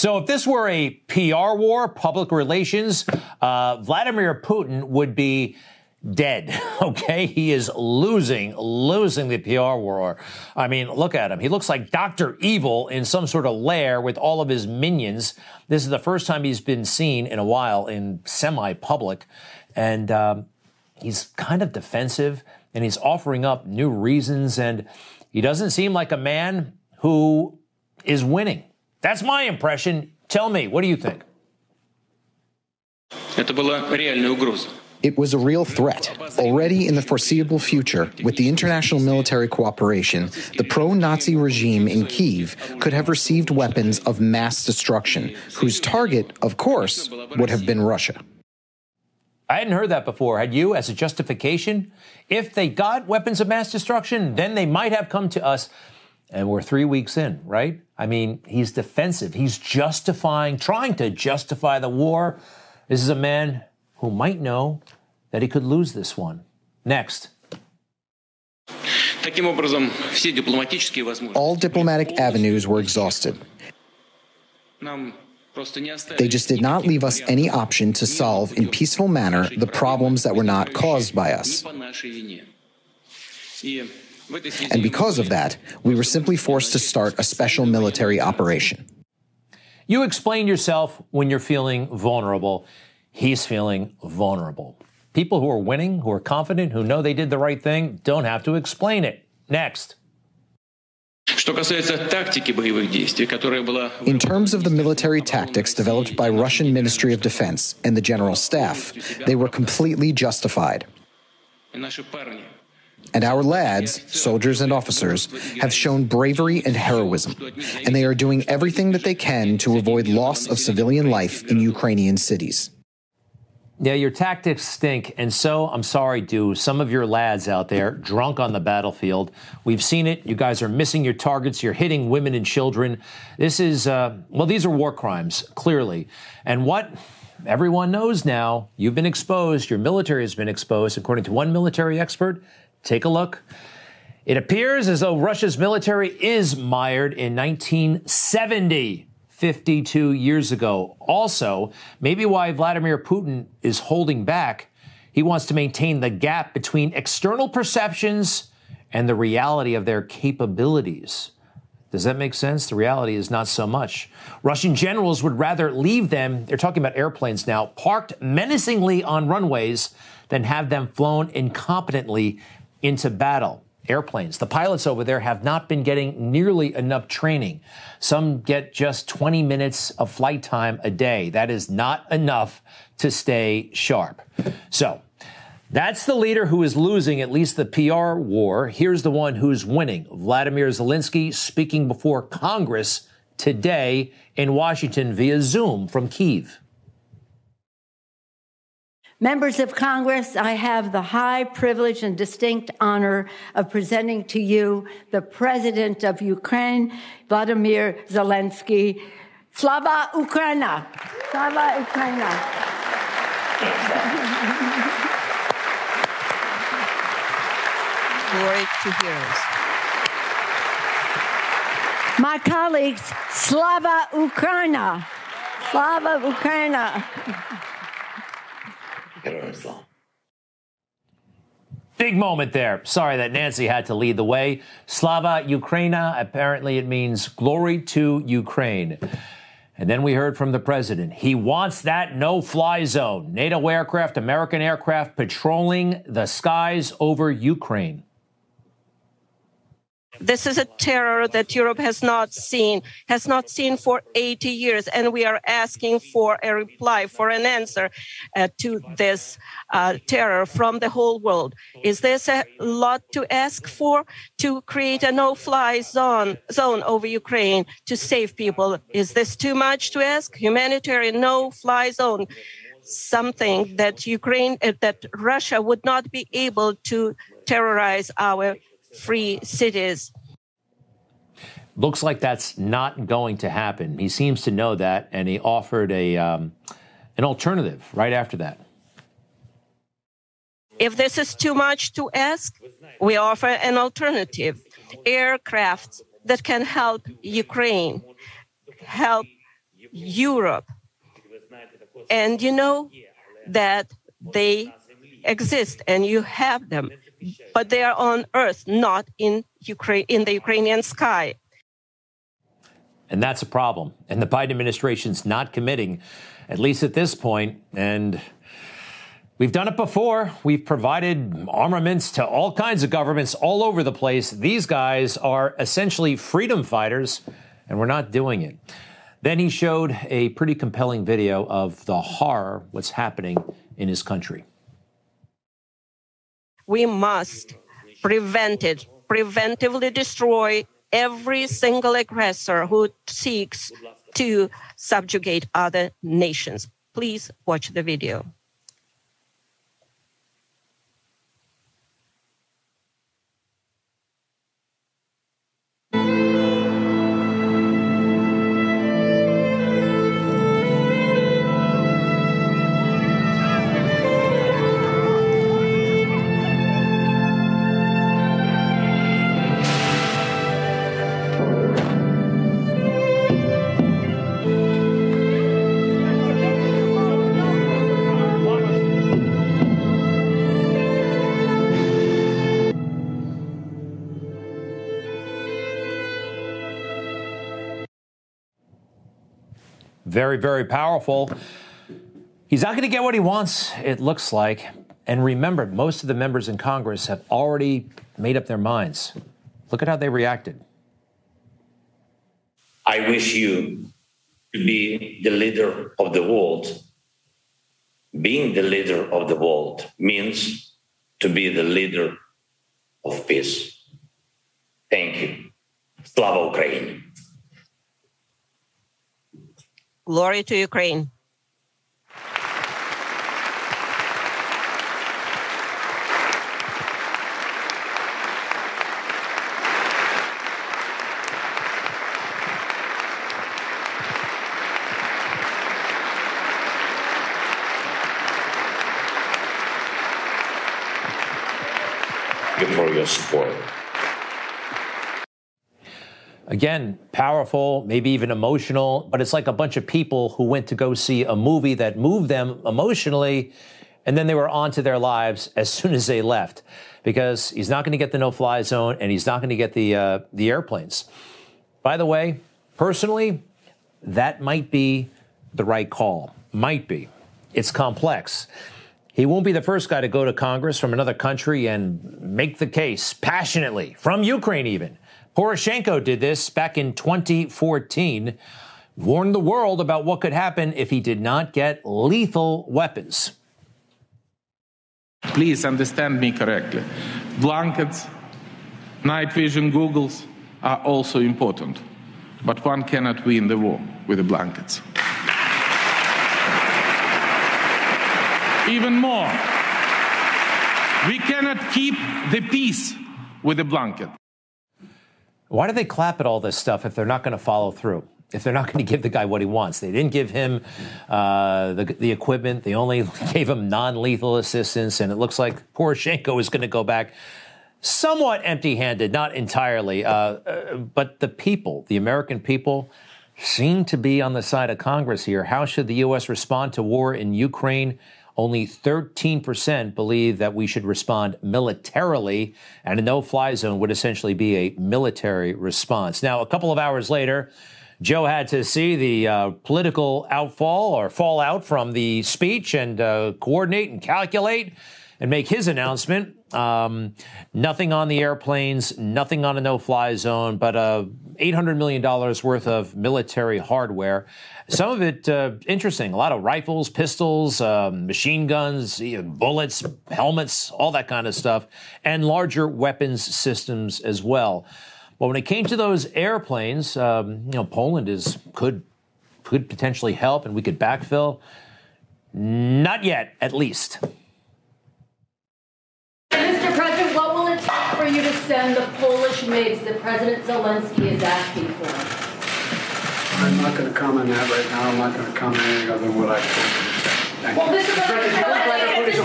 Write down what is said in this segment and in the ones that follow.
So if this were a PR war, public relations, uh, Vladimir Putin would be dead. Okay. He is losing, losing the PR war. I mean, look at him. He looks like Dr. Evil in some sort of lair with all of his minions. This is the first time he's been seen in a while in semi public. And um, he's kind of defensive and he's offering up new reasons. And he doesn't seem like a man who is winning. That's my impression. Tell me, what do you think? It was a real threat. Already in the foreseeable future, with the international military cooperation, the pro Nazi regime in Kiev could have received weapons of mass destruction, whose target, of course, would have been Russia. I hadn't heard that before, had you, as a justification? If they got weapons of mass destruction, then they might have come to us. And we're three weeks in, right? I mean, he's defensive. He's justifying, trying to justify the war. This is a man who might know that he could lose this one. Next. All diplomatic avenues were exhausted. They just did not leave us any option to solve in peaceful manner the problems that were not caused by us. And because of that, we were simply forced to start a special military operation. You explain yourself when you're feeling vulnerable he's feeling vulnerable. People who are winning, who are confident, who know they did the right thing, don't have to explain it. Next. In terms of the military tactics developed by Russian Ministry of Defense and the General Staff, they were completely justified. And our lads, soldiers and officers, have shown bravery and heroism, and they are doing everything that they can to avoid loss of civilian life in Ukrainian cities. Yeah, your tactics stink. And so, I'm sorry, do some of your lads out there drunk on the battlefield. We've seen it. You guys are missing your targets. You're hitting women and children. This is, uh, well, these are war crimes, clearly. And what everyone knows now, you've been exposed, your military has been exposed. According to one military expert, take a look. It appears as though Russia's military is mired in 1970. 52 years ago. Also, maybe why Vladimir Putin is holding back, he wants to maintain the gap between external perceptions and the reality of their capabilities. Does that make sense? The reality is not so much. Russian generals would rather leave them, they're talking about airplanes now, parked menacingly on runways than have them flown incompetently into battle airplanes. The pilots over there have not been getting nearly enough training. Some get just 20 minutes of flight time a day. That is not enough to stay sharp. So, that's the leader who is losing at least the PR war. Here's the one who's winning Vladimir Zelensky speaking before Congress today in Washington via Zoom from Kiev. Members of Congress, I have the high privilege and distinct honor of presenting to you the President of Ukraine, Vladimir Zelensky. Slava Ukraina! Slava Ukraina! Glory to heroes. My colleagues, Slava Ukraina! Slava Ukraina! Big moment there. Sorry that Nancy had to lead the way. Slava Ukraina, apparently it means glory to Ukraine. And then we heard from the president. He wants that no fly zone. NATO aircraft, American aircraft patrolling the skies over Ukraine. This is a terror that Europe has not seen, has not seen for 80 years. And we are asking for a reply, for an answer uh, to this uh, terror from the whole world. Is this a lot to ask for to create a no fly zone, zone over Ukraine to save people? Is this too much to ask? Humanitarian no fly zone something that Ukraine, uh, that Russia would not be able to terrorize our free cities. Looks like that's not going to happen. He seems to know that, and he offered a um, an alternative right after that. If this is too much to ask, we offer an alternative: aircraft that can help Ukraine, help Europe. And you know that they exist and you have them, but they are on earth, not in Ukraine in the Ukrainian sky. And that's a problem. And the Biden administration's not committing, at least at this point. And we've done it before. We've provided armaments to all kinds of governments all over the place. These guys are essentially freedom fighters, and we're not doing it. Then he showed a pretty compelling video of the horror, what's happening in his country. We must prevent it, preventively destroy every single aggressor who seeks to subjugate other nations. Please watch the video. Very, very powerful. He's not going to get what he wants, it looks like. And remember, most of the members in Congress have already made up their minds. Look at how they reacted. I wish you to be the leader of the world. Being the leader of the world means to be the leader of peace. Thank you. Slava Ukraine. Glory to Ukraine. Thank you for your support. Again, powerful, maybe even emotional, but it's like a bunch of people who went to go see a movie that moved them emotionally, and then they were on to their lives as soon as they left because he's not going to get the no fly zone and he's not going to get the, uh, the airplanes. By the way, personally, that might be the right call. Might be. It's complex. He won't be the first guy to go to Congress from another country and make the case passionately, from Ukraine even Poroshenko did this back in 2014, warned the world about what could happen if he did not get lethal weapons. Please understand me correctly. Blankets, night vision goggles are also important, but one cannot win the war with the blankets. Even more, we cannot keep the peace with the blanket. Why do they clap at all this stuff if they're not going to follow through? If they're not going to give the guy what he wants, they didn't give him uh, the, the equipment. They only gave him non-lethal assistance, and it looks like Poroshenko is going to go back somewhat empty-handed, not entirely. Uh, uh, but the people, the American people, seem to be on the side of Congress here. How should the U.S. respond to war in Ukraine? Only 13% believe that we should respond militarily, and a no fly zone would essentially be a military response. Now, a couple of hours later, Joe had to see the uh, political outfall or fallout from the speech and uh, coordinate and calculate and make his announcement. Um, nothing on the airplanes, nothing on a no fly zone, but uh, $800 million worth of military hardware. Some of it uh, interesting. A lot of rifles, pistols, um, machine guns, bullets, helmets, all that kind of stuff, and larger weapons systems as well. But when it came to those airplanes, um, you know, Poland is could could potentially help, and we could backfill. Not yet, at least. Mr. President, what will it take for you to send the Polish MiGs that President Zelensky is asking for? I'm not going to comment on that right now. I'm not going to comment anything other than what I told you to say. Thank Well, you. Mr. President, Mr.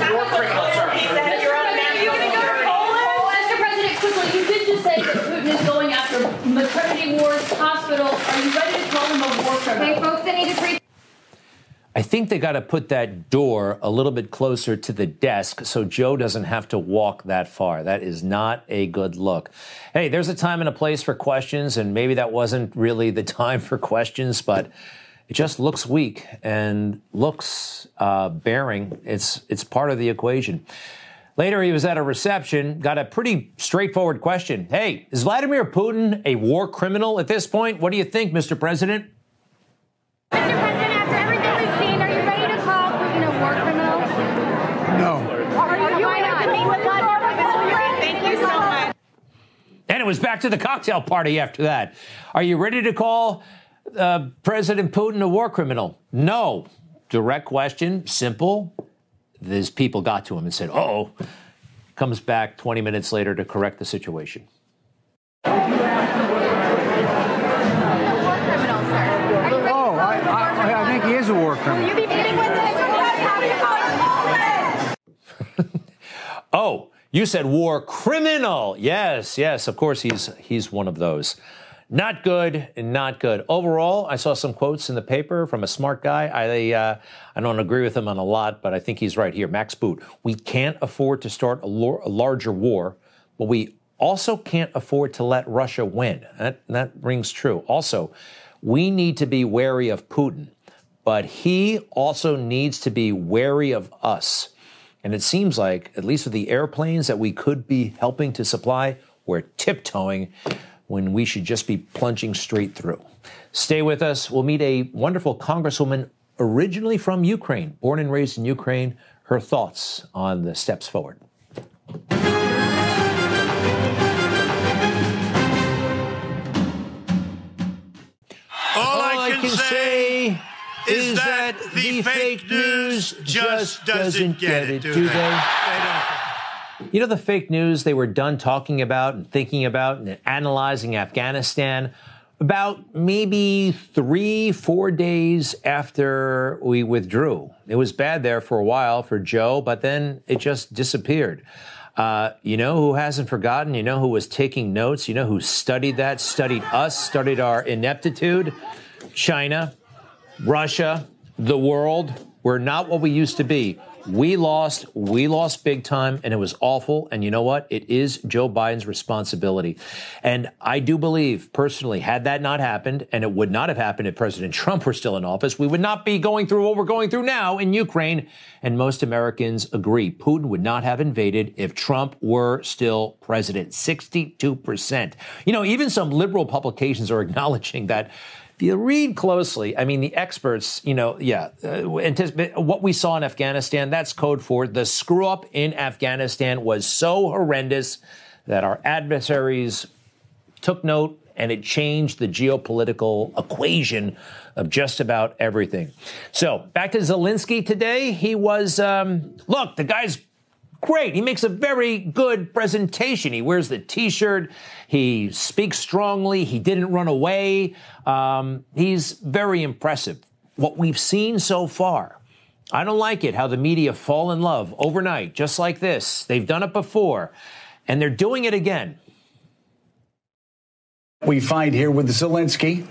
President, quickly, you did just say that Putin is going after maternity wards, hospitals. Are you ready to call him a war criminal? Okay, folks, they need to treat. I think they got to put that door a little bit closer to the desk so Joe doesn't have to walk that far. That is not a good look. Hey, there's a time and a place for questions, and maybe that wasn't really the time for questions, but it just looks weak and looks uh, bearing. It's it's part of the equation. Later, he was at a reception, got a pretty straightforward question. Hey, is Vladimir Putin a war criminal at this point? What do you think, Mr. President? It was back to the cocktail party after that. Are you ready to call uh, President Putin a war criminal? No. Direct question, simple. These people got to him and said, oh. Comes back 20 minutes later to correct the situation. war criminal, sir? Oh, I, I, I think he is a war criminal. Will you meeting with him? Oh, you said war criminal. Yes, yes, of course he's he's one of those. Not good, not good. Overall, I saw some quotes in the paper from a smart guy. I uh, I don't agree with him on a lot, but I think he's right here. Max Boot. We can't afford to start a, lor- a larger war, but we also can't afford to let Russia win. That that rings true. Also, we need to be wary of Putin, but he also needs to be wary of us. And it seems like, at least with the airplanes that we could be helping to supply, we're tiptoeing when we should just be plunging straight through. Stay with us. We'll meet a wonderful Congresswoman originally from Ukraine, born and raised in Ukraine, her thoughts on the steps forward. Say, is that the fake news just doesn't get it, do they? They don't. You know, the fake news they were done talking about and thinking about and analyzing Afghanistan about maybe three, four days after we withdrew. It was bad there for a while for Joe, but then it just disappeared. Uh, you know who hasn't forgotten? You know who was taking notes? You know who studied that, studied us, studied our ineptitude? China, Russia, the world. We're not what we used to be. We lost, we lost big time, and it was awful. And you know what? It is Joe Biden's responsibility. And I do believe, personally, had that not happened, and it would not have happened if President Trump were still in office, we would not be going through what we're going through now in Ukraine. And most Americans agree Putin would not have invaded if Trump were still president. 62%. You know, even some liberal publications are acknowledging that if you read closely, I mean, the experts, you know, yeah, uh, anticipate what we saw in Afghanistan, that's code for the screw up in Afghanistan was so horrendous that our adversaries took note and it changed the geopolitical equation of just about everything. So back to Zelensky today. He was, um, look, the guy's great. He makes a very good presentation. He wears the T-shirt. He speaks strongly. He didn't run away. Um, he's very impressive. What we've seen so far, I don't like it how the media fall in love overnight, just like this. They've done it before, and they're doing it again. We find here with Zelensky,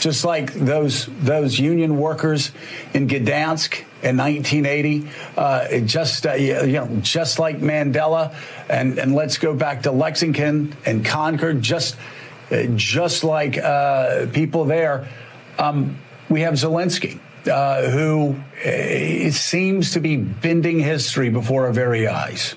just like those those union workers in Gdansk in 1980, uh, just uh, you know, just like Mandela, and and let's go back to Lexington and Concord, just uh, just like uh, people there. Um, we have Zelensky, uh, who uh, seems to be bending history before our very eyes.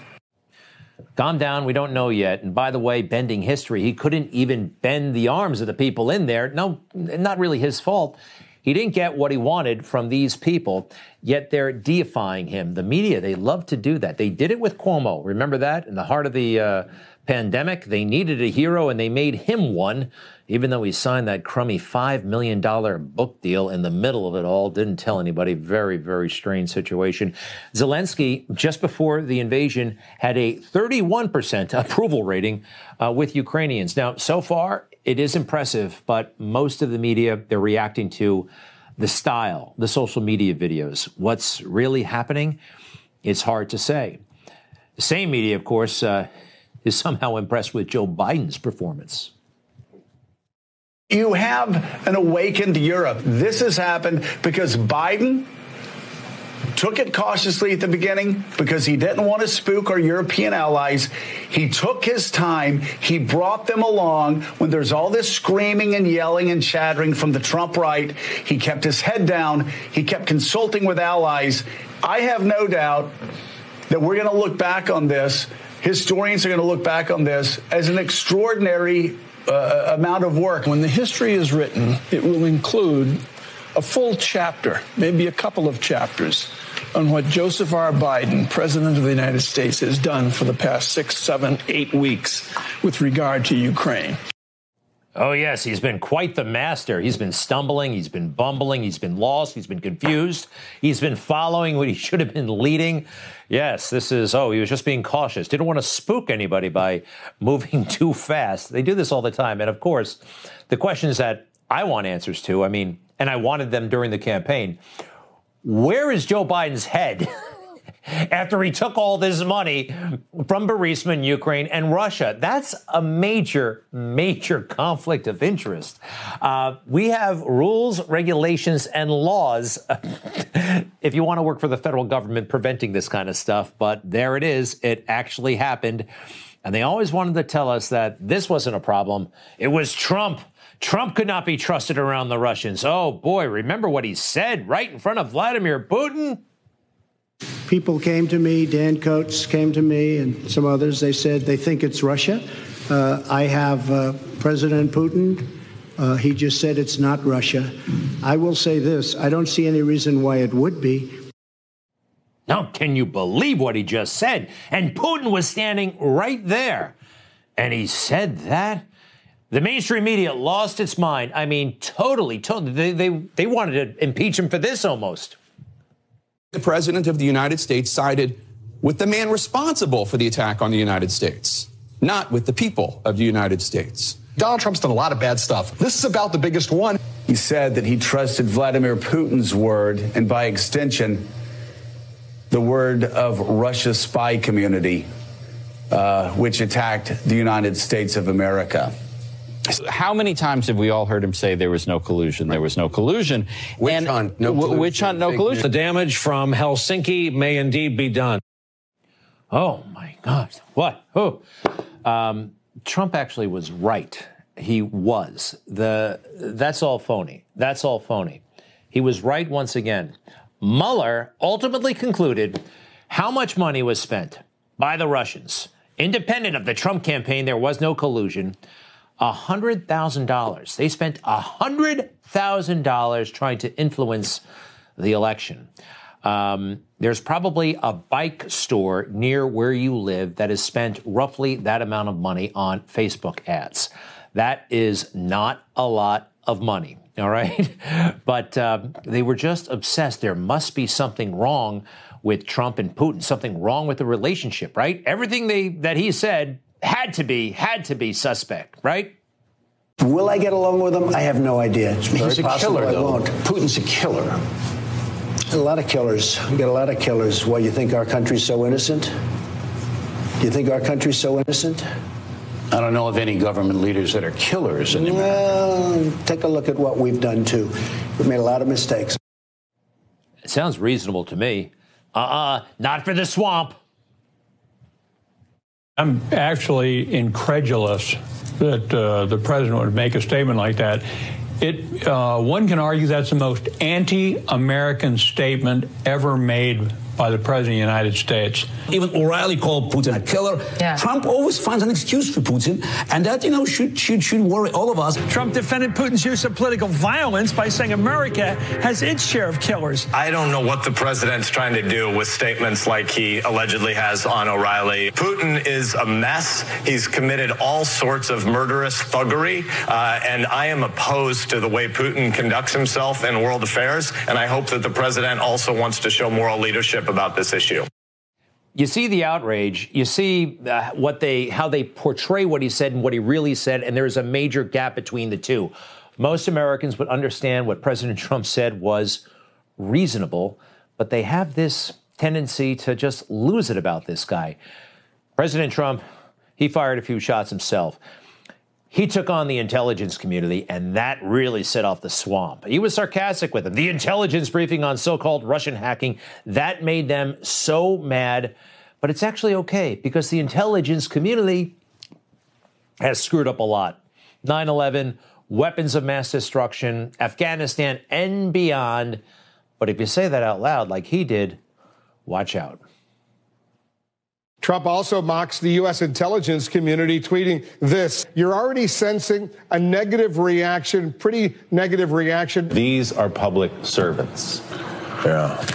Calm down. We don't know yet. And by the way, bending history, he couldn't even bend the arms of the people in there. No, not really his fault. He didn't get what he wanted from these people, yet they're deifying him. The media, they love to do that. They did it with Cuomo. Remember that? In the heart of the uh, pandemic, they needed a hero and they made him one, even though he signed that crummy $5 million book deal in the middle of it all. Didn't tell anybody. Very, very strange situation. Zelensky, just before the invasion, had a 31% approval rating uh, with Ukrainians. Now, so far, it is impressive, but most of the media, they're reacting to the style, the social media videos. What's really happening? It's hard to say. The same media, of course, uh, is somehow impressed with Joe Biden's performance. You have an awakened Europe. This has happened because Biden took it cautiously at the beginning because he didn't want to spook our European allies. He took his time. He brought them along when there's all this screaming and yelling and chattering from the Trump right. He kept his head down. He kept consulting with allies. I have no doubt that we're going to look back on this. Historians are going to look back on this as an extraordinary uh, amount of work. When the history is written, it will include a full chapter, maybe a couple of chapters, on what Joseph R. Biden, President of the United States, has done for the past six, seven, eight weeks with regard to Ukraine. Oh, yes, he's been quite the master. He's been stumbling, he's been bumbling, he's been lost, he's been confused, he's been following what he should have been leading. Yes, this is, oh, he was just being cautious. Didn't want to spook anybody by moving too fast. They do this all the time. And of course, the questions that I want answers to, I mean, and I wanted them during the campaign where is Joe Biden's head? After he took all this money from Burisma in Ukraine and Russia. That's a major, major conflict of interest. Uh, we have rules, regulations, and laws if you want to work for the federal government preventing this kind of stuff. But there it is. It actually happened. And they always wanted to tell us that this wasn't a problem. It was Trump. Trump could not be trusted around the Russians. Oh boy, remember what he said right in front of Vladimir Putin? People came to me, Dan Coats came to me, and some others. They said they think it's Russia. Uh, I have uh, President Putin. Uh, he just said it's not Russia. I will say this I don't see any reason why it would be. Now, can you believe what he just said? And Putin was standing right there. And he said that? The mainstream media lost its mind. I mean, totally, totally. They, they, they wanted to impeach him for this almost. The President of the United States sided with the man responsible for the attack on the United States, not with the people of the United States. Donald Trump's done a lot of bad stuff. This is about the biggest one. He said that he trusted Vladimir Putin's word, and by extension, the word of Russia's spy community, uh, which attacked the United States of America. How many times have we all heard him say there was no collusion? There was no collusion. Witch and hunt, no collusion. Witch hunt, no collusion. The damage from Helsinki may indeed be done. Oh my God! What? Oh, um, Trump actually was right. He was the. That's all phony. That's all phony. He was right once again. Mueller ultimately concluded how much money was spent by the Russians, independent of the Trump campaign. There was no collusion $100,000. They spent $100,000 trying to influence the election. Um, there's probably a bike store near where you live that has spent roughly that amount of money on Facebook ads. That is not a lot of money, all right? but uh, they were just obsessed. There must be something wrong with Trump and Putin, something wrong with the relationship, right? Everything they that he said had to be had to be suspect, right? Will I get along with him? I have no idea. It's He's a killer, I though. won't. Putin's a killer. A lot of killers. We got a lot of killers. Why you think our country's so innocent? You think our country's so innocent? I don't know of any government leaders that are killers in America. Well, take a look at what we've done too. We've made a lot of mistakes. It sounds reasonable to me. Uh-uh, not for the swamp. I'm actually incredulous that uh, the president would make a statement like that. It, uh, one can argue that's the most anti-American statement ever made by the President of the United States. Even O'Reilly called Putin a killer. Yeah. Trump always finds an excuse for Putin, and that, you know, should, should, should worry all of us. Trump defended Putin's use of political violence by saying America has its share of killers. I don't know what the president's trying to do with statements like he allegedly has on O'Reilly. Putin is a mess. He's committed all sorts of murderous thuggery, uh, and I am opposed to the way Putin conducts himself in world affairs, and I hope that the president also wants to show moral leadership about this issue. You see the outrage. You see uh, what they, how they portray what he said and what he really said, and there's a major gap between the two. Most Americans would understand what President Trump said was reasonable, but they have this tendency to just lose it about this guy. President Trump, he fired a few shots himself. He took on the intelligence community, and that really set off the swamp. He was sarcastic with them. The intelligence briefing on so called Russian hacking, that made them so mad. But it's actually okay because the intelligence community has screwed up a lot. 9 11, weapons of mass destruction, Afghanistan, and beyond. But if you say that out loud like he did, watch out. Trump also mocks the U.S. intelligence community, tweeting this You're already sensing a negative reaction, pretty negative reaction. These are public servants. Yeah.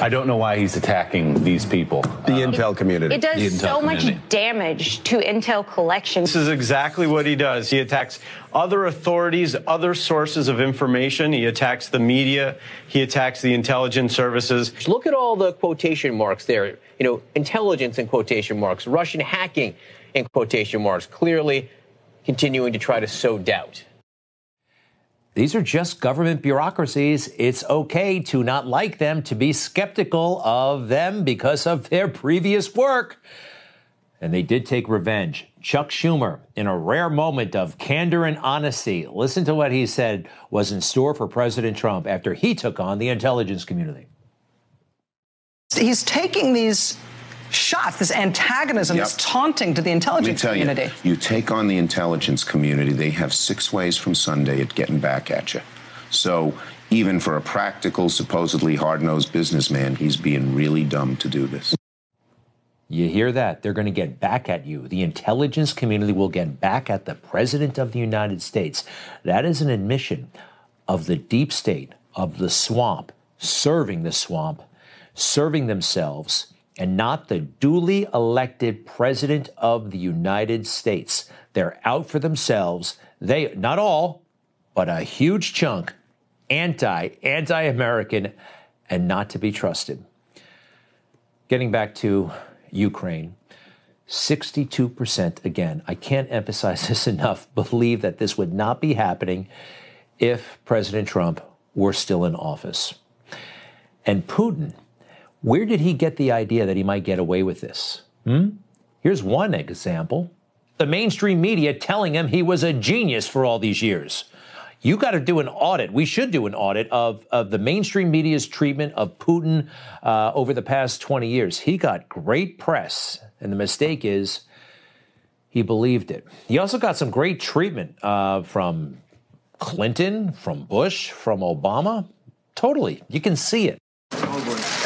I don't know why he's attacking these people. The uh, intel community. It does so much damage to intel collection. This is exactly what he does. He attacks other authorities, other sources of information. He attacks the media. He attacks the intelligence services. Look at all the quotation marks there. You know, intelligence in quotation marks, Russian hacking in quotation marks, clearly continuing to try to sow doubt. These are just government bureaucracies. It's okay to not like them, to be skeptical of them because of their previous work. And they did take revenge. Chuck Schumer, in a rare moment of candor and honesty, listen to what he said was in store for President Trump after he took on the intelligence community. He's taking these shots, this antagonism, Yep. this taunting to the intelligence tell community. you, you take on the intelligence community, they have six ways from Sunday at getting back at you. So even for a practical, supposedly hard-nosed businessman, he's being really dumb to do this. You hear that? They're going to get back at you. The intelligence community will get back at the President of the United States. That is an admission of the deep state, of the swamp, serving the swamp, serving themselves, and not the duly elected President of the United States. They're out for themselves. They, not all, but a huge chunk, anti, anti American, and not to be trusted. Getting back to Ukraine, 62% again, I can't emphasize this enough, believe that this would not be happening if President Trump were still in office. And Putin, where did he get the idea that he might get away with this? Hmm? Here's one example the mainstream media telling him he was a genius for all these years. You got to do an audit. We should do an audit of, of the mainstream media's treatment of Putin uh, over the past 20 years. He got great press, and the mistake is he believed it. He also got some great treatment uh, from Clinton, from Bush, from Obama. Totally. You can see it.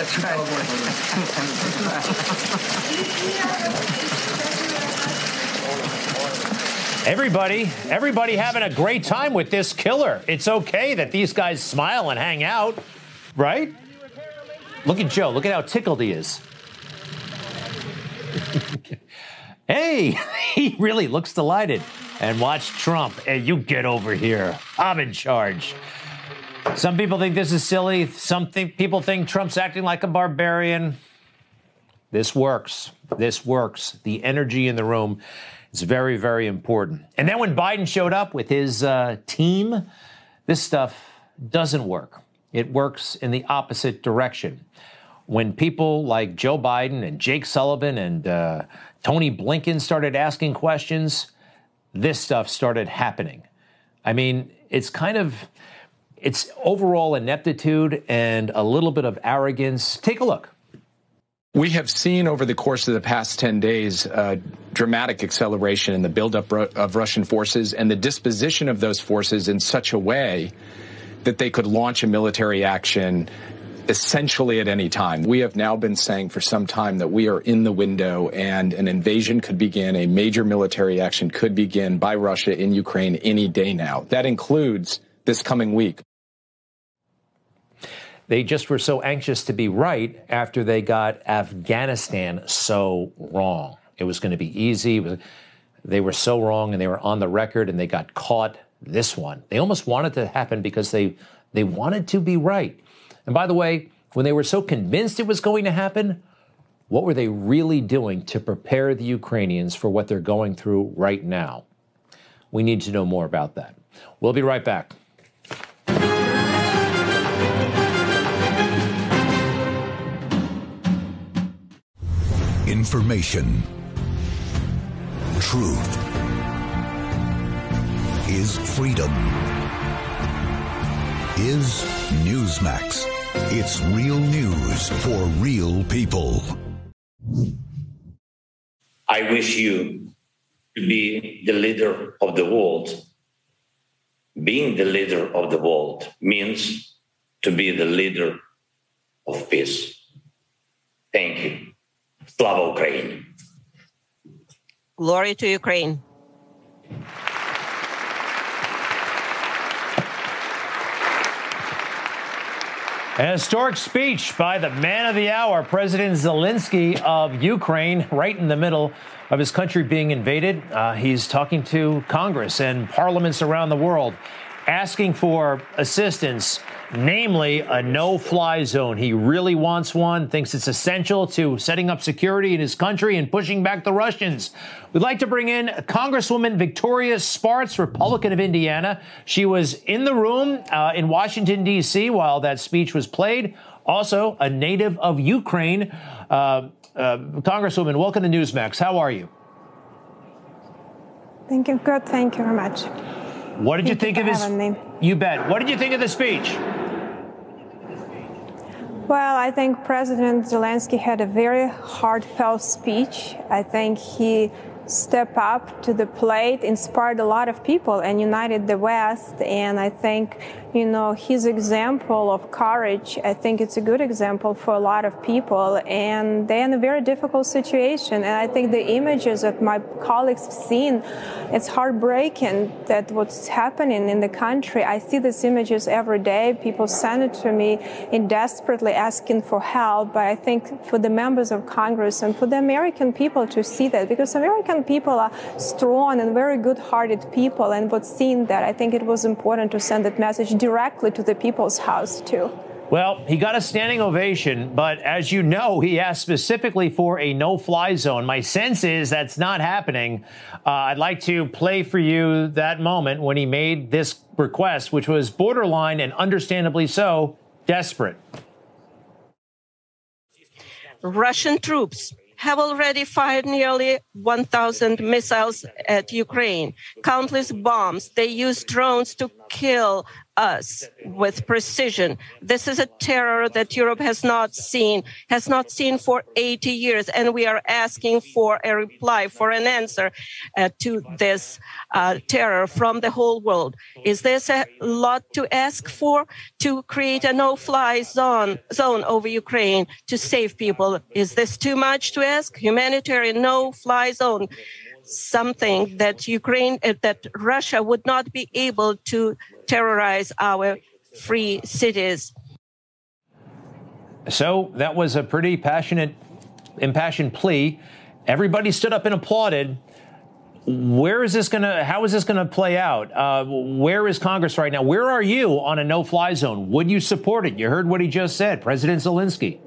That's Everybody, everybody having a great time with this killer. It's okay that these guys smile and hang out, right? Look at Joe. Look at how tickled he is. hey, he really looks delighted. And watch Trump. Hey, you get over here. I'm in charge. Some people think this is silly. Some think, people think Trump's acting like a barbarian. This works. This works. The energy in the room is very, very important. And then when Biden showed up with his uh, team, this stuff doesn't work. It works in the opposite direction. When people like Joe Biden and Jake Sullivan and uh, Tony Blinken started asking questions, this stuff started happening. I mean, it's kind of it's overall ineptitude and a little bit of arrogance. Take a look. We have seen over the course of the past 10 days a dramatic acceleration in the buildup of Russian forces and the disposition of those forces in such a way that they could launch a military action essentially at any time. We have now been saying for some time that we are in the window and an invasion could begin, a major military action could begin by Russia in Ukraine any day now. That includes this coming week. They just were so anxious to be right after they got Afghanistan so wrong. It was going to be easy. Was, they were so wrong and they were on the record and they got caught this one. They almost wanted to happen because they they wanted to be right. And by the way, when they were so convinced it was going to happen, what were they really doing to prepare the Ukrainians for what they're going through right now? We need to know more about that. We'll be right back. Information. Truth. is freedom. Is Newsmax. It's real news for real people. I wish you to be the leader of the world. Being the leader of the world means to be the leader of peace. Thank you. Slava Ukraine. Glory to Ukraine. An historic speech by the man of the hour, President Zelensky of Ukraine, right in the middle of his country being invaded. Uh, he's talking to Congress and parliaments around the world, asking for assistance, namely a no fly zone. He really wants one, thinks it's essential to setting up security in his country and pushing back the Russians. We'd like to bring in Congresswoman Victoria Spartz, Republican of Indiana. She was in the room uh, in Washington, D.C., while that speech was played. Also, a native of Ukraine. Uh, uh, Congresswoman, welcome to Newsmax. How are you? Thank you. Good. Thank you very much. What did Thank you think you of his? me. You bet. What did you think of the speech? Well, I think President Zelensky had a very heartfelt speech. I think he stepped up to the plate, inspired a lot of people, and united the West. And I think, you know, his example of courage, I think it's a good example for a lot of people. And they're in a very difficult situation. And I think the images that my colleagues have seen, it's heartbreaking that what's happening in the country. I see these images every day. People send it to me in desperately asking for help. But I think for the members of Congress and for the American people to see that, because American people are strong and very good-hearted people, and what's seen that, I think it was important to send that message directly to the people's house too. Well, he got a standing ovation, but as you know, he asked specifically for a no fly zone. My sense is that's not happening. Uh, I'd like to play for you that moment when he made this request, which was borderline and understandably so desperate. Russian troops have already fired nearly 1,000 missiles at Ukraine, countless bombs. They use drones to kill us with precision. This is a terror that Europe has not seen, has not seen for 80 years, and we are asking for a reply, for an answer uh, to this uh, terror from the whole world. Is this a lot to ask for to create a no-fly zone zone over Ukraine to save people? Is this too much to ask? Humanitarian no-fly zone something that Ukraine, uh, that Russia would not be able to terrorize our free cities. So that was a pretty passionate, impassioned plea. Everybody stood up and applauded. Where is this going to, how is this going to play out? Uh, where is Congress right now? Where are you on a no fly zone? Would you support it? You heard what he just said, President Zelensky.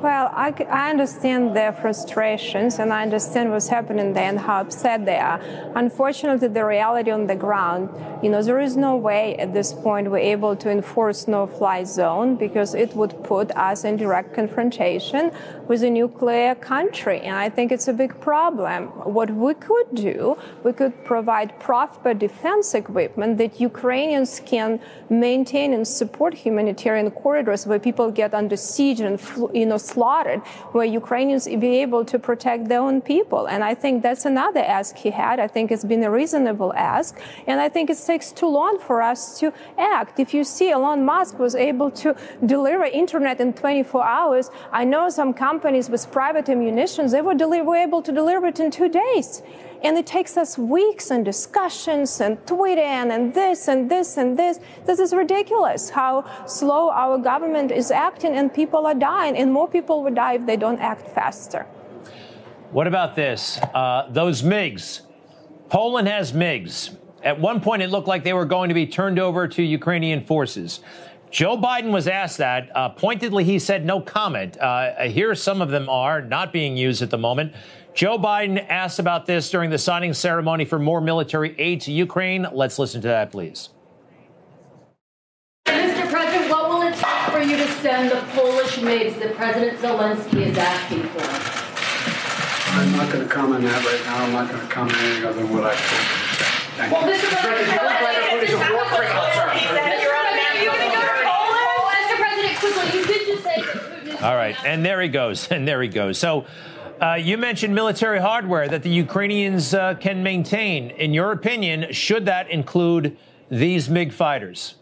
Well, I understand their frustrations and I understand what's happening there and how upset they are. Unfortunately, the reality on the ground, you know, there is no way at this point we're able to enforce no-fly zone because it would put us in direct confrontation with a nuclear country. And I think it's a big problem. What we could do, we could provide proper defense equipment that Ukrainians can maintain and support humanitarian corridors where people get under siege and, you know, slaughtered, where Ukrainians be able to protect their own people. And I think that's another ask he had. I think it's been a reasonable ask. And I think it takes too long for us to act. If you see Elon Musk was able to deliver internet in 24 hours, I know some companies with private ammunitions, they were, deli- were able to deliver it in two days. And it takes us weeks and discussions and tweeting and this and this and this. This is ridiculous how slow our government is acting and people are dying. And more people will die if they don't act faster. What about this? Uh, those MiGs. Poland has MiGs. At one point, it looked like they were going to be turned over to Ukrainian forces. Joe Biden was asked that. Uh, pointedly, he said no comment. Uh, here, some of them are not being used at the moment. Joe Biden asked about this during the signing ceremony for more military aid to Ukraine. Let's listen to that, please. Mr. President, what will it take for you to send the Polish MiGs that President Zelensky is asking for? I'm not going to comment on that right now. I'm not going to comment anything other than what I told Well, Mr. President, Putin is a war criminal, sir. Mr. President, quickly, you did just say that Putin is All right, and there he goes, and there he goes. So, uh, you mentioned military hardware that the Ukrainians uh, can maintain. In your opinion, should that include these MiG fighters?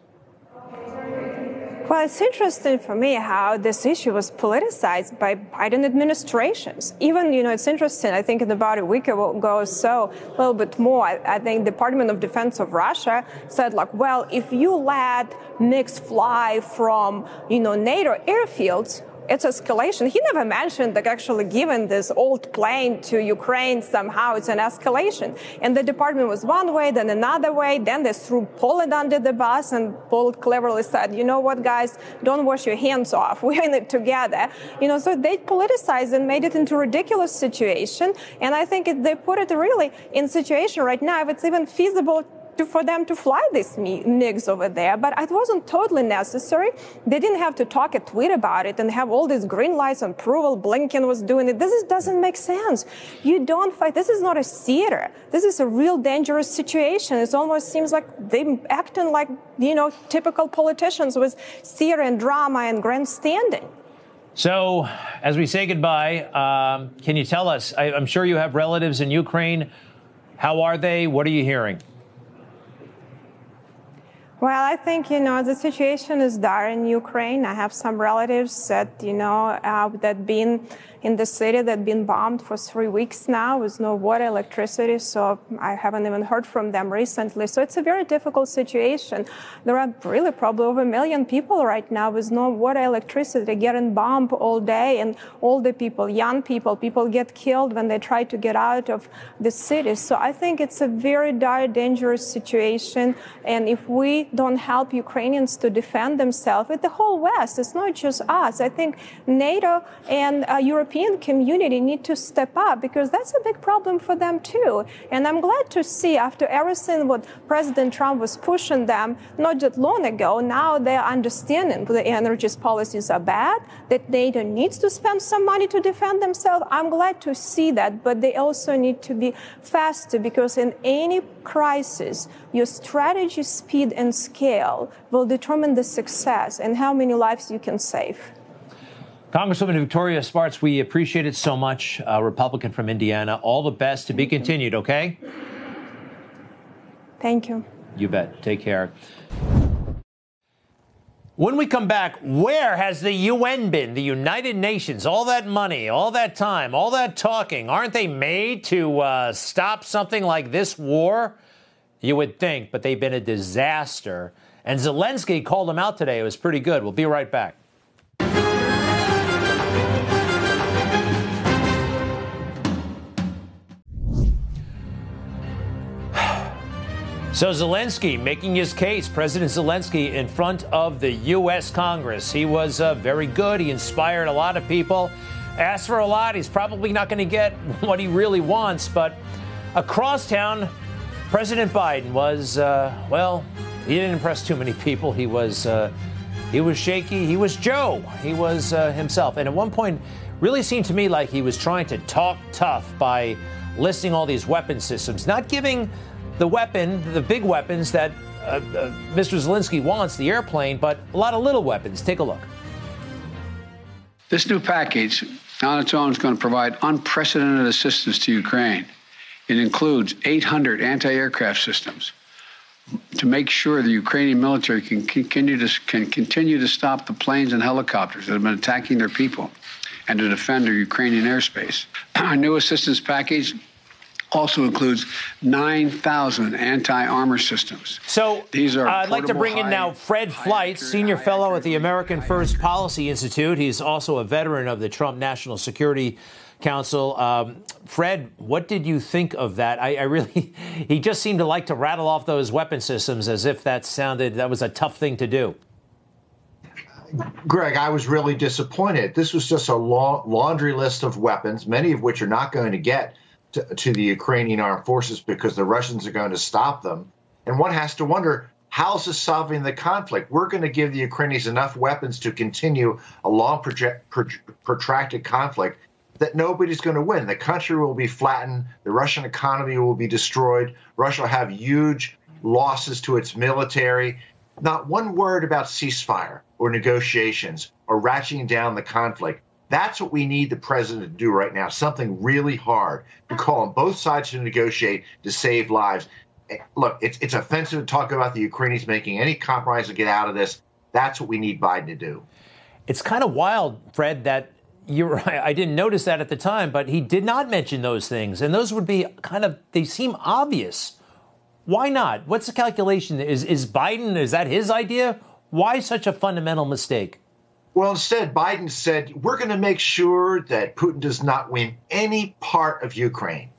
Well, it's interesting for me how this issue was politicized by Biden administrations. Even, you know, it's interesting. I think in about a week ago or so, a little bit more, I, I think Department of Defense of Russia said, like, well, if you let MiGs fly from, you know, NATO airfields, it's escalation. He never mentioned that actually giving this old plane to Ukraine somehow it's an escalation. And the department was one way, then another way. Then they threw Poland under the bus, and Poland cleverly said, "You know what, guys? Don't wash your hands off. We're in it together." You know, so they politicized and made it into a ridiculous situation. And I think it, they put it really in situation right now. If it's even feasible to, for them to fly these MiGs over there, but it wasn't totally necessary. They didn't have to talk a tweet about it and have all these green lights and approval. Blinken was doing it. This is, doesn't make sense. You don't fight. This is not a theater. This is a real dangerous situation. It almost seems like they're acting like, you know, typical politicians with theater and drama and grandstanding. So, as we say goodbye, um, can you tell us? I, I'm sure you have relatives in Ukraine. How are they? What are you hearing? Well, I think, you know, the situation is dire in Ukraine. I have some relatives that, you know, uh, that been in the city that been bombed for three weeks now with no water, electricity. So I haven't even heard from them recently. So it's a very difficult situation. There are really probably over a million people right now with no water, electricity, getting bombed all day. And older people, young people, people get killed when they try to get out of the city. So I think it's a very dire, dangerous situation. And if we don't help Ukrainians to defend themselves, with the whole West, it's not just us. I think NATO and uh, European community need to step up because that's a big problem for them too. And I'm glad to see after everything what President Trump was pushing them not that long ago, now they're understanding the energy policies are bad, that NATO needs to spend some money to defend themselves. I'm glad to see that, but they also need to be faster because in any crisis, your strategy, speed, and scale will determine the success and how many lives you can save. Congresswoman Victoria Spartz, we appreciate it so much. A Republican from Indiana. All the best to be continued, okay? Thank you. You bet. Take care. When we come back, where has the UN been? The United Nations, all that money, all that time, all that talking. Aren't they made to uh, stop something like this war? You would think, but they've been a disaster. And Zelensky called them out today. It was pretty good. We'll be right back. So Zelensky making his case, President Zelensky in front of the U.S. Congress. He was uh, very good. He inspired a lot of people. Asked for a lot. He's probably not going to get what he really wants. But across town, President Biden was uh, well. He didn't impress too many people. He was uh, he was shaky. He was Joe. He was uh, himself. And at one point, really seemed to me like he was trying to talk tough by listing all these weapon systems, not giving the weapon, the big weapons that uh, uh, Mr. Zelensky wants, the airplane, but a lot of little weapons. Take a look. This new package on its own is going to provide unprecedented assistance to Ukraine. It includes 800 anti aircraft systems to make sure the Ukrainian military can continue, to, can continue to stop the planes and helicopters that have been attacking their people and to defend their Ukrainian airspace. Our new assistance package also includes 9,000 anti-armor systems. So these are. Uh, I'd like to bring in now Fred Fleitz, senior fellow at the American First Policy Institute. He's also a veteran of the Trump National Security Council. Um, Fred, what did you think of that? I, I, really, he just seemed to like to rattle off those weapon systems as if that sounded that was a tough thing to do. Greg, I was really disappointed. This was just a long, laundry list of weapons, many of which are not going to get to, to the Ukrainian armed forces because the Russians are going to stop them. And one has to wonder how's this solving the conflict? We're going to give the Ukrainians enough weapons to continue a long, project, protracted conflict. that nobody's going to win. The country will be flattened. The Russian economy will be destroyed. Russia will have huge losses to its military. Not one word about ceasefire or negotiations or ratcheting down the conflict. That's what we need the president to do right now. Something really hard to call on both sides to negotiate to save lives. Eh, Look, it's it's offensive to talk about the Ukrainians making any compromise to get out of this. That's what we need Biden to do. It's kind of wild, Fred, that you're right. I didn't notice that at the time, but he did not mention those things. And those would be kind of, they seem obvious. Why not? What's the calculation? Is, is Biden, is that his idea? Why such a fundamental mistake? Well, instead, Biden said, we're going to make sure that Putin does not win any part of Ukraine.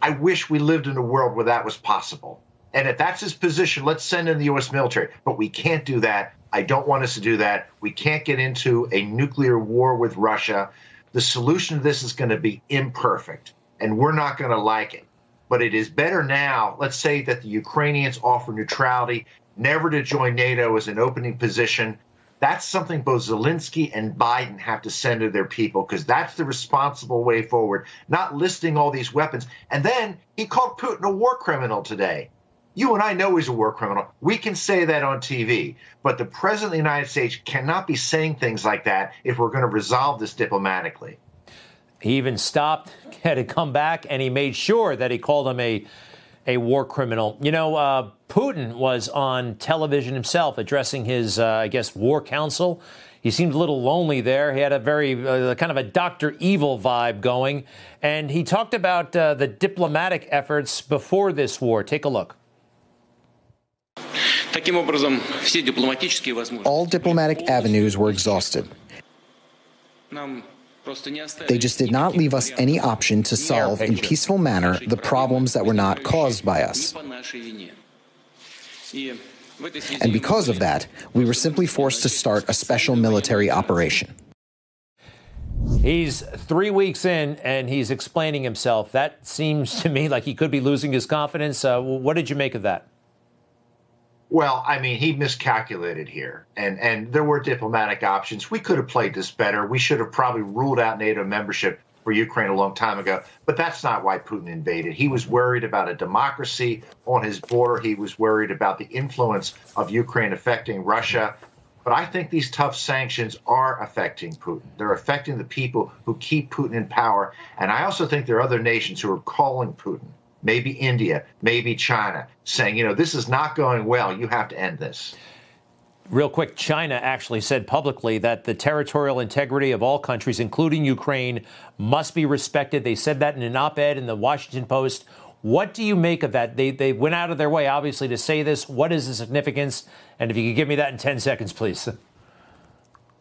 I wish we lived in a world where that was possible. And if that's his position, let's send in the U.S. military. But we can't do that. I don't want us to do that. We can't get into a nuclear war with Russia. The solution to this is going to be imperfect, and we're not going to like it. But it is better now. Let's say that the Ukrainians offer neutrality, never to join NATO as an opening position. That's something both Zelensky and Biden have to send to their people because that's the responsible way forward, not listing all these weapons. And then he called Putin a war criminal today. You and I know he's a war criminal. We can say that on TV. But the President of the United States cannot be saying things like that if we're going to resolve this diplomatically. He even stopped, had to come back, and he made sure that he called him a a war criminal. You know, uh, Putin was on television himself addressing his, uh, I guess, war council. He seemed a little lonely there. He had a very uh, kind of a Dr. Evil vibe going. And he talked about uh, the diplomatic efforts before this war. Take a look. All diplomatic avenues were exhausted. They just did not leave us any option to solve in peaceful manner the problems that were not caused by us. And because of that, we were simply forced to start a special military operation. He's three weeks in and he's explaining himself. That seems to me like he could be losing his confidence. Uh, what did you make of that? Well, I mean, he miscalculated here, and and there were diplomatic options. We could have played this better. We should have probably ruled out NATO membership for Ukraine a long time ago. But that's not why Putin invaded. He was worried about a democracy on his border. He was worried about the influence of Ukraine affecting Russia. But I think these tough sanctions are affecting Putin. They're affecting the people who keep Putin in power. And I also think there are other nations who are calling Putin maybe India, maybe China, saying, you know, this is not going well. You have to end this. Real quick, China actually said publicly that the territorial integrity of all countries, including Ukraine, must be respected. They said that in an op ed in the Washington Post. What do you make of that? They, they went out of their way, obviously, to say this. What is the significance? And if you could give me that in 10 seconds, please.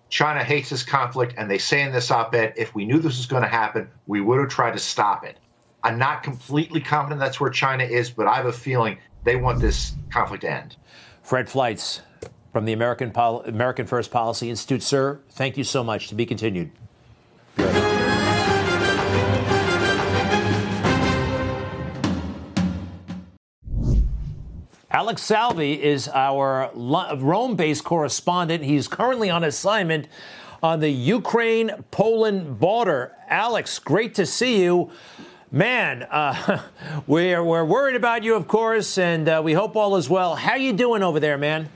China hates this conflict, and they say in this op ed if we knew this was going to happen, we would have tried to stop it. I'm not completely confident that's where China is, but I have a feeling they want this conflict to end. Fred Fleitz from the American, Pol- American First Policy Institute. Sir, thank you so much. To be continued. Alex Salvi is our Rome based correspondent. He's currently on assignment on the Ukraine Poland border. Alex, great to see you. Man, uh, we're, we're worried about you, of course, and uh, we hope all is well. How you doing over there, man?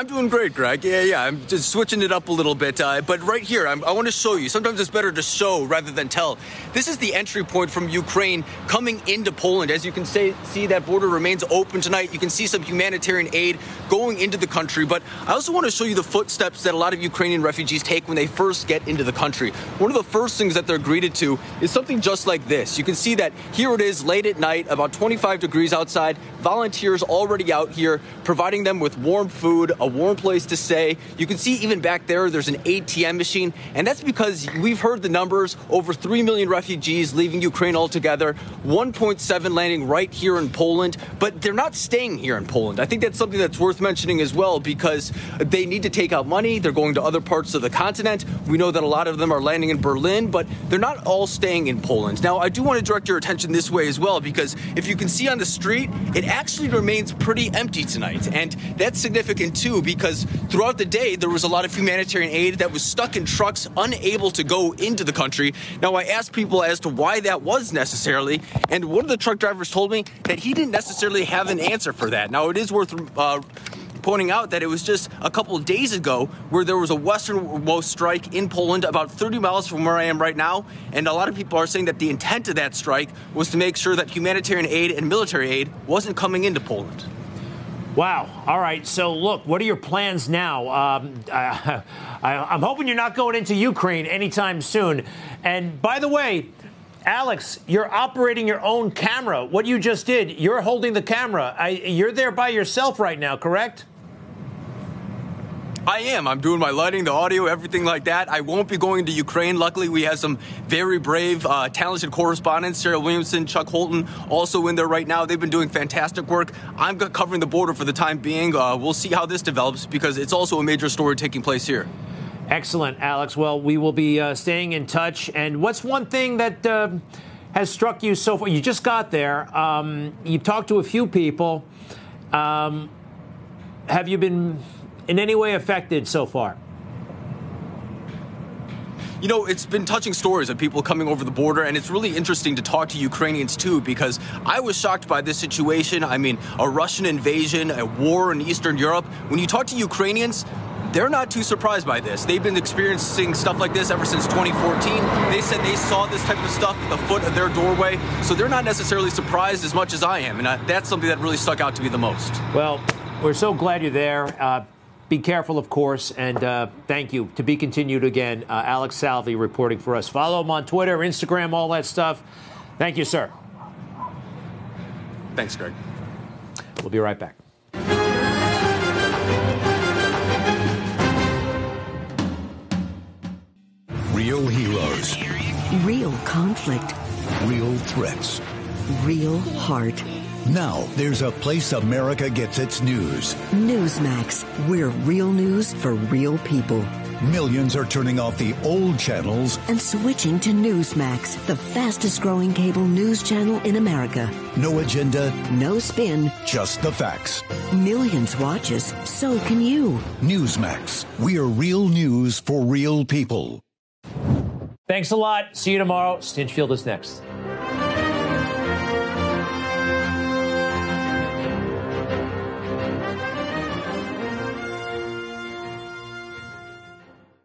I'm doing great, Greg. Yeah, yeah. I'm just switching it up a little bit. Uh, but right here, I'm, i want to show you. Sometimes it's better to show rather than tell. This is the entry point from Ukraine coming into Poland. As you can say, see, that border remains open tonight. You can see some humanitarian aid going into the country. But I also want to show you the footsteps that a lot of Ukrainian refugees take when they first get into the country. One of the first things that they're greeted to is something just like this. You can see that here it is late at night, about 25 degrees outside. Volunteers already out here providing them with warm food, a warm place to stay. You can see even back there, there's an ATM machine, and that's because we've heard the numbers over 3 million refugees leaving Ukraine altogether, 1.7 landing right here in Poland, but they're not staying here in Poland. I think that's something that's worth mentioning as well because they need to take out money. They're going to other parts of the continent. We know that a lot of them are landing in Berlin, but they're not all staying in Poland. Now, I do want to direct your attention this way as well because if you can see on the street, it actually remains pretty empty tonight, and that's significant too because throughout the day, there was a lot of humanitarian aid that was stuck in trucks, unable to go into the country. Now, I asked people as to why that was necessarily, and one of the truck drivers told me that he didn't necessarily have an answer for that. Now, it is worth uh, pointing out that it was just a couple of days ago where there was a westernmost strike in Poland, about 30 miles from where I am right now. And a lot of people are saying that the intent of that strike was to make sure that humanitarian aid and military aid wasn't coming into Poland. Wow. All right. So, look, what are your plans now? Um, I, am hoping you're not going into Ukraine anytime soon. And by the way, Alex, you're operating your own camera. What you just did, you're holding the camera. I, you're there by yourself right now, correct? I am. I'm doing my lighting, the audio, everything like that. I won't be going to Ukraine. Luckily, we have some very brave, uh, talented correspondents. Sarah Williamson, Chuck Holton, also in there right now. They've been doing fantastic work. I'm covering the border for the time being. Uh, we'll see how this develops because it's also a major story taking place here. Excellent, Alex. Well, we will be uh, staying in touch. And what's one thing that uh, has struck you so far? You just got there. Um, you talked to a few people. Um, have you been in any way affected so far? You know, it's been touching stories of people coming over the border, and it's really interesting to talk to Ukrainians too, because I was shocked by this situation. I mean, a Russian invasion, a war in Eastern Europe. When you talk to Ukrainians, they're not too surprised by this. They've been experiencing stuff like this ever since 2014. They said they saw this type of stuff at the foot of their doorway, so they're not necessarily surprised as much as I am, and I, that's something that really stuck out to me the most. Well, we're so glad you're there. Uh, be careful, of course, and uh, thank you. To be continued again, uh, Alex Salvi reporting for us. Follow him on Twitter, Instagram, all that stuff. Thank you, sir. Thanks, Greg. We'll be right back. Real heroes. Real conflict. Real threats. Real heart. Now, there's a place America gets its news. Newsmax. We're real news for real people. Millions are turning off the old channels and switching to Newsmax, the fastest growing cable news channel in America. No agenda, no spin, just the facts. Millions watch us, so can you. Newsmax. We are real news for real people. Thanks a lot. See you tomorrow. Stinchfield is next.